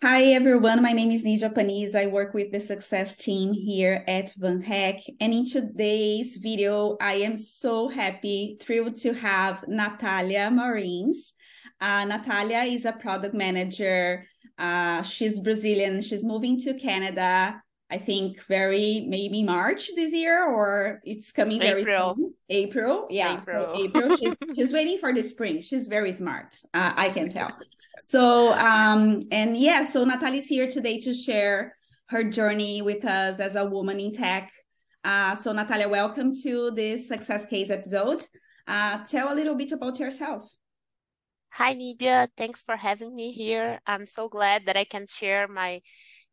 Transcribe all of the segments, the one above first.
Hi, everyone. My name is Nidia Paniz. I work with the success team here at Van Hack. And in today's video, I am so happy, thrilled to have Natalia Marins. Uh, Natalia is a product manager. Uh, she's Brazilian. She's moving to Canada. I think very maybe March this year, or it's coming very April. soon. April, yeah. April. So April. She's she's waiting for the spring. She's very smart. Uh, I can tell. So um, and yeah, so Natalie's here today to share her journey with us as a woman in tech. Uh, so Natalia, welcome to this success case episode. Uh, tell a little bit about yourself. Hi, Nidia. Thanks for having me here. I'm so glad that I can share my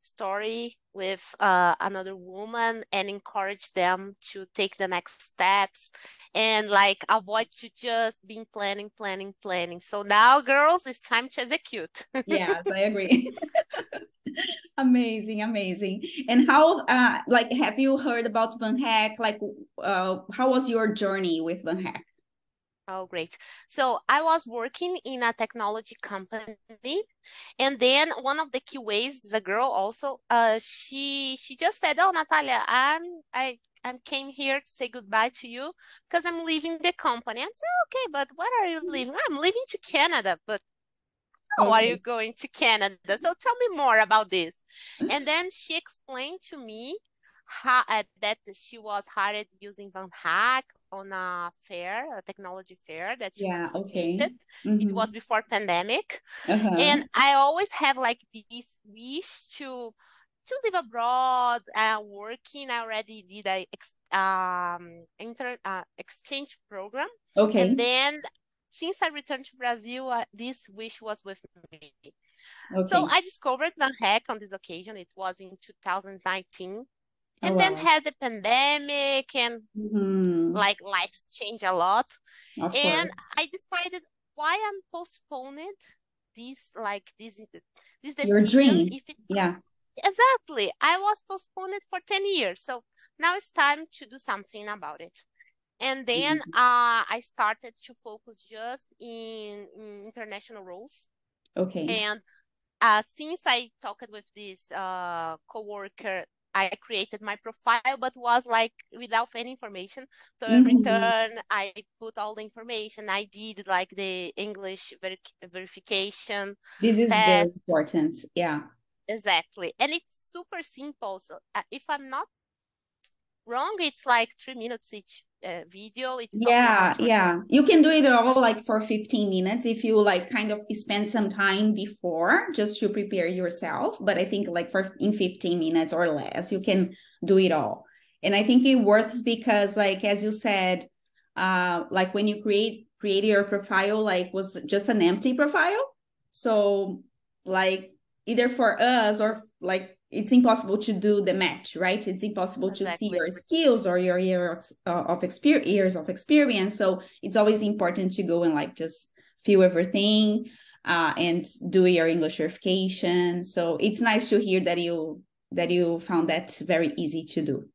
story with uh, another woman and encourage them to take the next steps and like avoid to just being planning, planning, planning. So now, girls, it's time to execute. yes, I agree. amazing, amazing. And how, uh, like, have you heard about Van Hack? Like, uh, how was your journey with Van Hack? Oh, great. So I was working in a technology company, and then one of the QAs, the girl also, uh, she she just said, "Oh, Natalia, I'm I I came here to say goodbye to you because I'm leaving the company." I said, "Okay, but where are you leaving?" I'm leaving to Canada, but how are you going to Canada? So tell me more about this. And then she explained to me how uh, that she was hired using Van Hack on a fair, a technology fair that she Yeah, okay. participated. It was before pandemic, Uh-huh. and I always have like this wish to to live abroad. Uh, working, I already did a ex, um inter uh, exchange program, Okay. and then since I returned to Brazil, uh, this wish was with me. So I discovered Van Hack on this occasion. It was in 2019. Oh, And then wow. had the pandemic and Mhm. like life's changed a lot. Of And course. I decided why I'm postponing this like this this decision, Your dream. it Yeah. exactly I was postponed for 10 years. So now it's time to do something about it. And then Mhm. uh, I started to focus just in, in international roles. Okay. And uh, since I talked with this uh, coworker, I created my profile, but was like without any information. So in Mhm. return, I put all the information. I did like the English veri verification This is very important. Yeah. exactly. And it's super simple. So uh, if I'm not wrong, it's like three minutes each uh, video. It's Yeah, yeah. You can do it all like for 15 minutes if you like kind of spend some time before just to prepare yourself. But I think like for in 15 minutes or less, you can do it all. And I think it works because like as you said, uh like when you create create your profile, like was just an empty profile. So like either for us or like it's impossible to do the match, right? It's impossible to see your skills or your years uh, of experience, years of experience. So it's always important to go and like just feel everything uh, and do your English verification. So it's nice to hear that you that you found that very easy to do.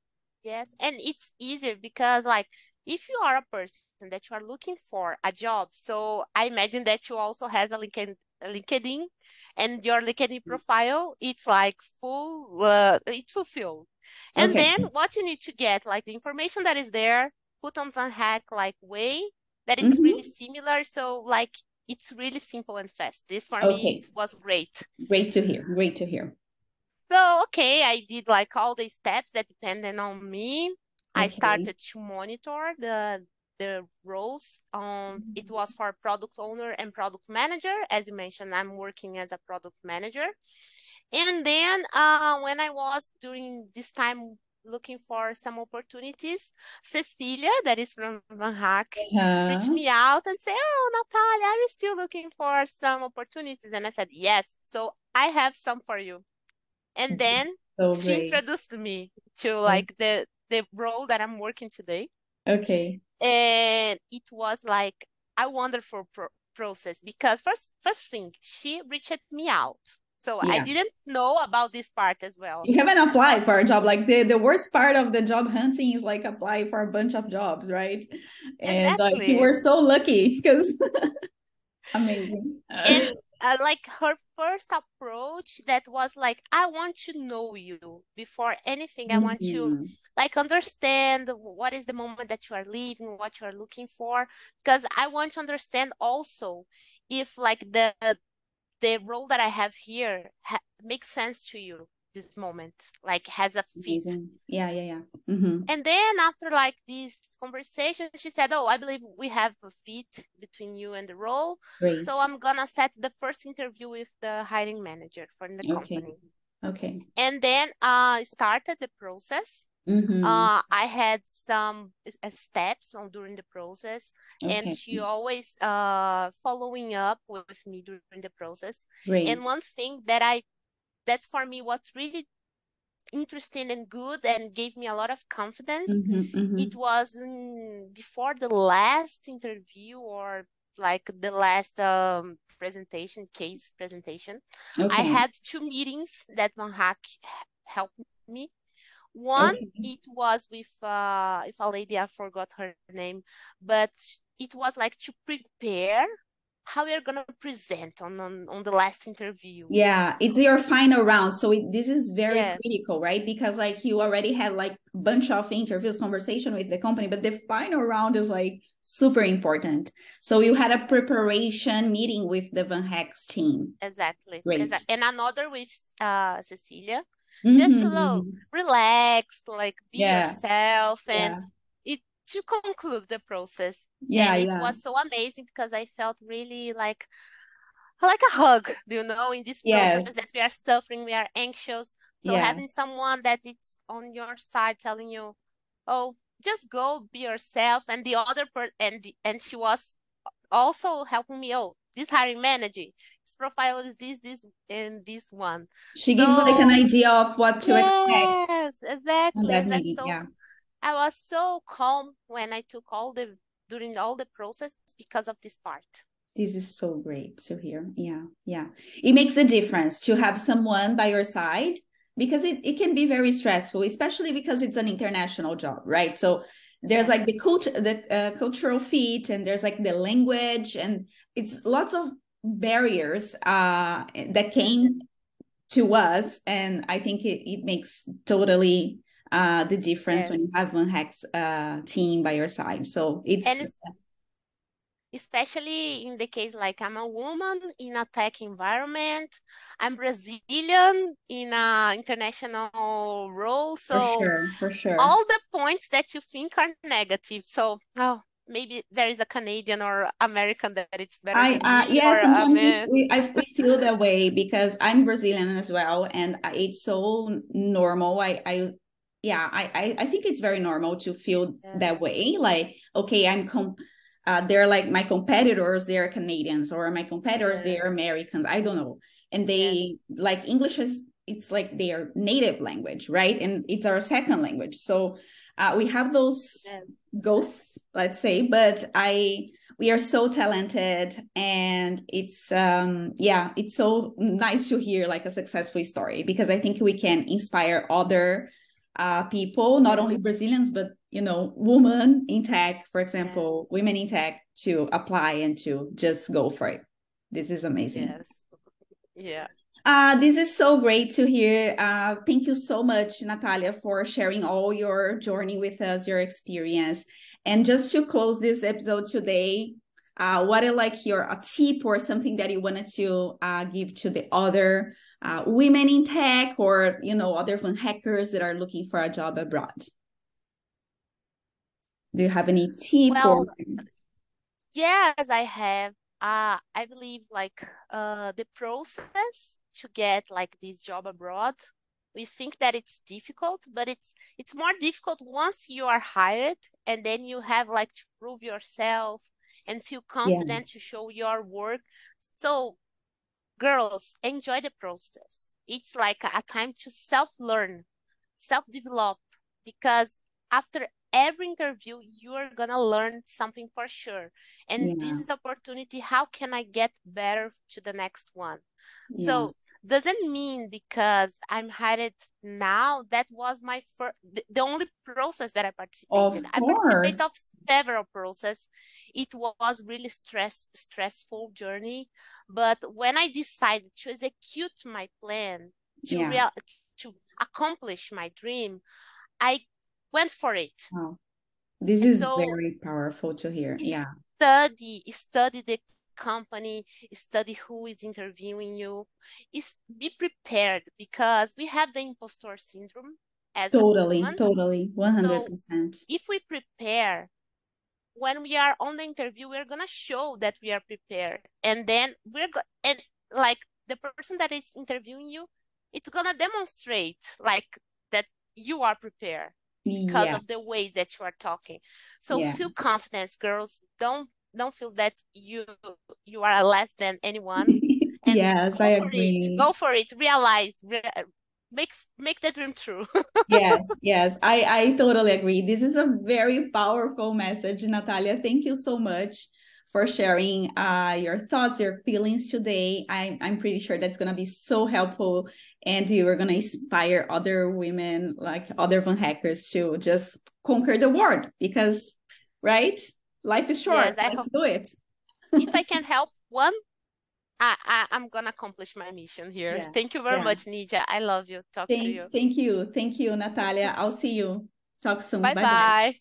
Yes, and it's easier because like if you are a person that you are looking for a job, so I imagine that you also has a LinkedIn, LinkedIn and your LinkedIn profile, it's like full, uh, it's fulfilled. And Okay. then what you need to get, like the information that is there, put on Van Hack like way that it's Mhm. really similar. So like it's really simple and fast. This for me it was great. Great to hear. Great to hear. So, okay, I did like all the steps that depended on me. Okay. I started to monitor the the roles. Um, it was for product owner and product manager. As you mentioned, I'm working as a product manager. And then uh, when I was during this time looking for some opportunities, Cecilia, that is from Van Hack, reached Uh-huh. me out and said, "Oh, Natalia, are you still looking for some opportunities?" And I said, "Yes." So I have some for you. And then So she introduced me to Oh, like the the role that I'm working today. Okay. And it was like a wonderful pro process because first first thing, she reached me out. So I didn't know about this part as well. You haven't applied for a job. Like the, the worst part of the job hunting is like apply for a bunch of jobs, right? And like you were so lucky because amazing. And uh, like her first approach that was like i want to know you before anything mm-hmm. i want to mm-hmm. like understand what is the moment that you are living what you are looking for because i want to understand also if like the the role that i have here ha- makes sense to you this moment like has a fit Amazing. yeah yeah yeah mm-hmm. and then after like this conversation she said oh i believe we have a fit between you and the role Great. so i'm gonna set the first interview with the hiring manager for the okay. company okay and then uh started the process Mm-hmm. Uh, I had some uh, steps on during the process, okay. and she always uh following up with me during the process. Great. And one thing that I that for me what's really interesting and good and gave me a lot of confidence mm-hmm, mm-hmm. it was before the last interview or like the last um, presentation case presentation okay. i had two meetings that van hack helped me one okay. it was with uh if a lady i forgot her name but it was like to prepare how you're gonna present on, on on the last interview yeah it's your final round so it, this is very yes. critical right because like you already had like a bunch of interviews conversation with the company but the final round is like super important so you had a preparation meeting with the van Hacks team exactly Great. and another with uh cecilia mm-hmm. just slow mm-hmm. relax like be yeah. yourself and yeah. To conclude the process yeah, and it yeah. was so amazing because I felt really like like a hug, you know, in this process yes. that we are suffering, we are anxious. So yeah. having someone that it's on your side telling you, "Oh, just go be yourself," and the other part, and and she was also helping me. Oh, this hiring manager, his profile is this, this, and this one. She so, gives like an idea of what to yes, expect. Yes, exactly. That so yeah. I was so calm when I took all the during all the process because of this part. This is so great to hear. Yeah yeah. It makes a difference to have someone by your side because it, it can be very stressful especially because it's an international job right? So there's like the culture the uh, cultural fit and there's like the language and it's lots of barriers uh that came to us and i think it, it makes totally uh, the difference yes. when you have Van Hack uh, team by your side. So it's, it's especially in the case like I'm a woman in a tech environment, I'm Brazilian in an international role. So for sure, for sure. all the points that you think are negative. So oh, maybe there is a Canadian or American that it's better. I uh, yeah, sometimes we, we, I, we feel that way because I'm Brazilian as well, and it's so normal. I I yeah I, I think it's very normal to feel yeah. that way like okay i'm com- uh, they're like my competitors they're canadians or my competitors yeah. they're americans i don't know and they yes. like english is it's like their native language right and it's our second language so uh, we have those yes. ghosts let's say but i we are so talented and it's um yeah it's so nice to hear like a successful story because i think we can inspire other uh, people, not only Brazilians, but you know, women in tech, for example, yeah. women in tech to apply and to just go for it. This is amazing. Yes. Yeah. Uh, this is so great to hear. Uh, thank you so much, Natalia, for sharing all your journey with us, your experience. And just to close this episode today, uh, what are like your a tip or something that you wanted to uh, give to the other uh, women in tech or you know other Van Hackers that are looking for a job abroad. Do you have any tip well, or... yes i have. Uh i believe like uh the process to get like this job abroad we think that it's difficult but it's it's more difficult once you are hired and then you have like to prove yourself and feel confident yeah. to show your work. So girls enjoy the process it's like a time to self learn self develop because after every interview you are gonna learn something for sure and Yeah. this is opportunity how can i get better to the next one Yeah. so doesn't mean because i'm hired now that was my first the, only process that i Of participated i participated course. of several process it was really stress stressful journey but when i decided to execute my plan to Yeah. real to accomplish my dream i went for it Wow. This is so very powerful to hear. Yeah. study study the company study who is interviewing you is be prepared because we have the impostor syndrome as Totally, totally. 100%. if we prepare when we are on the interview we're gonna show that we are prepared and then we're go and like the person that is interviewing you it's gonna demonstrate like that you are prepared because Yeah. of the way that you are talking so Yeah. feel confidence girls don't don't feel that you you are less than anyone Yes, I for it agree. go for it realize rea make make the dream true Yes, yes, I, I totally agree. This is a very powerful message, Natalia. Thank you so much for sharing uh, your thoughts, your feelings today. I'm, I'm pretty sure that's going to be so helpful and you are going to inspire other women, like other Van hackers, to just conquer the world because, right? Life is short. i Let's hope do it. If i can help one I, I I'm gonna accomplish my mission here. Yeah, Thank you very yeah. much, Nidia. I love you. Talk to Thank, you. thank you. Thank you, Natalia. I'll see you. Talk soon. Bye Bye bye. bye.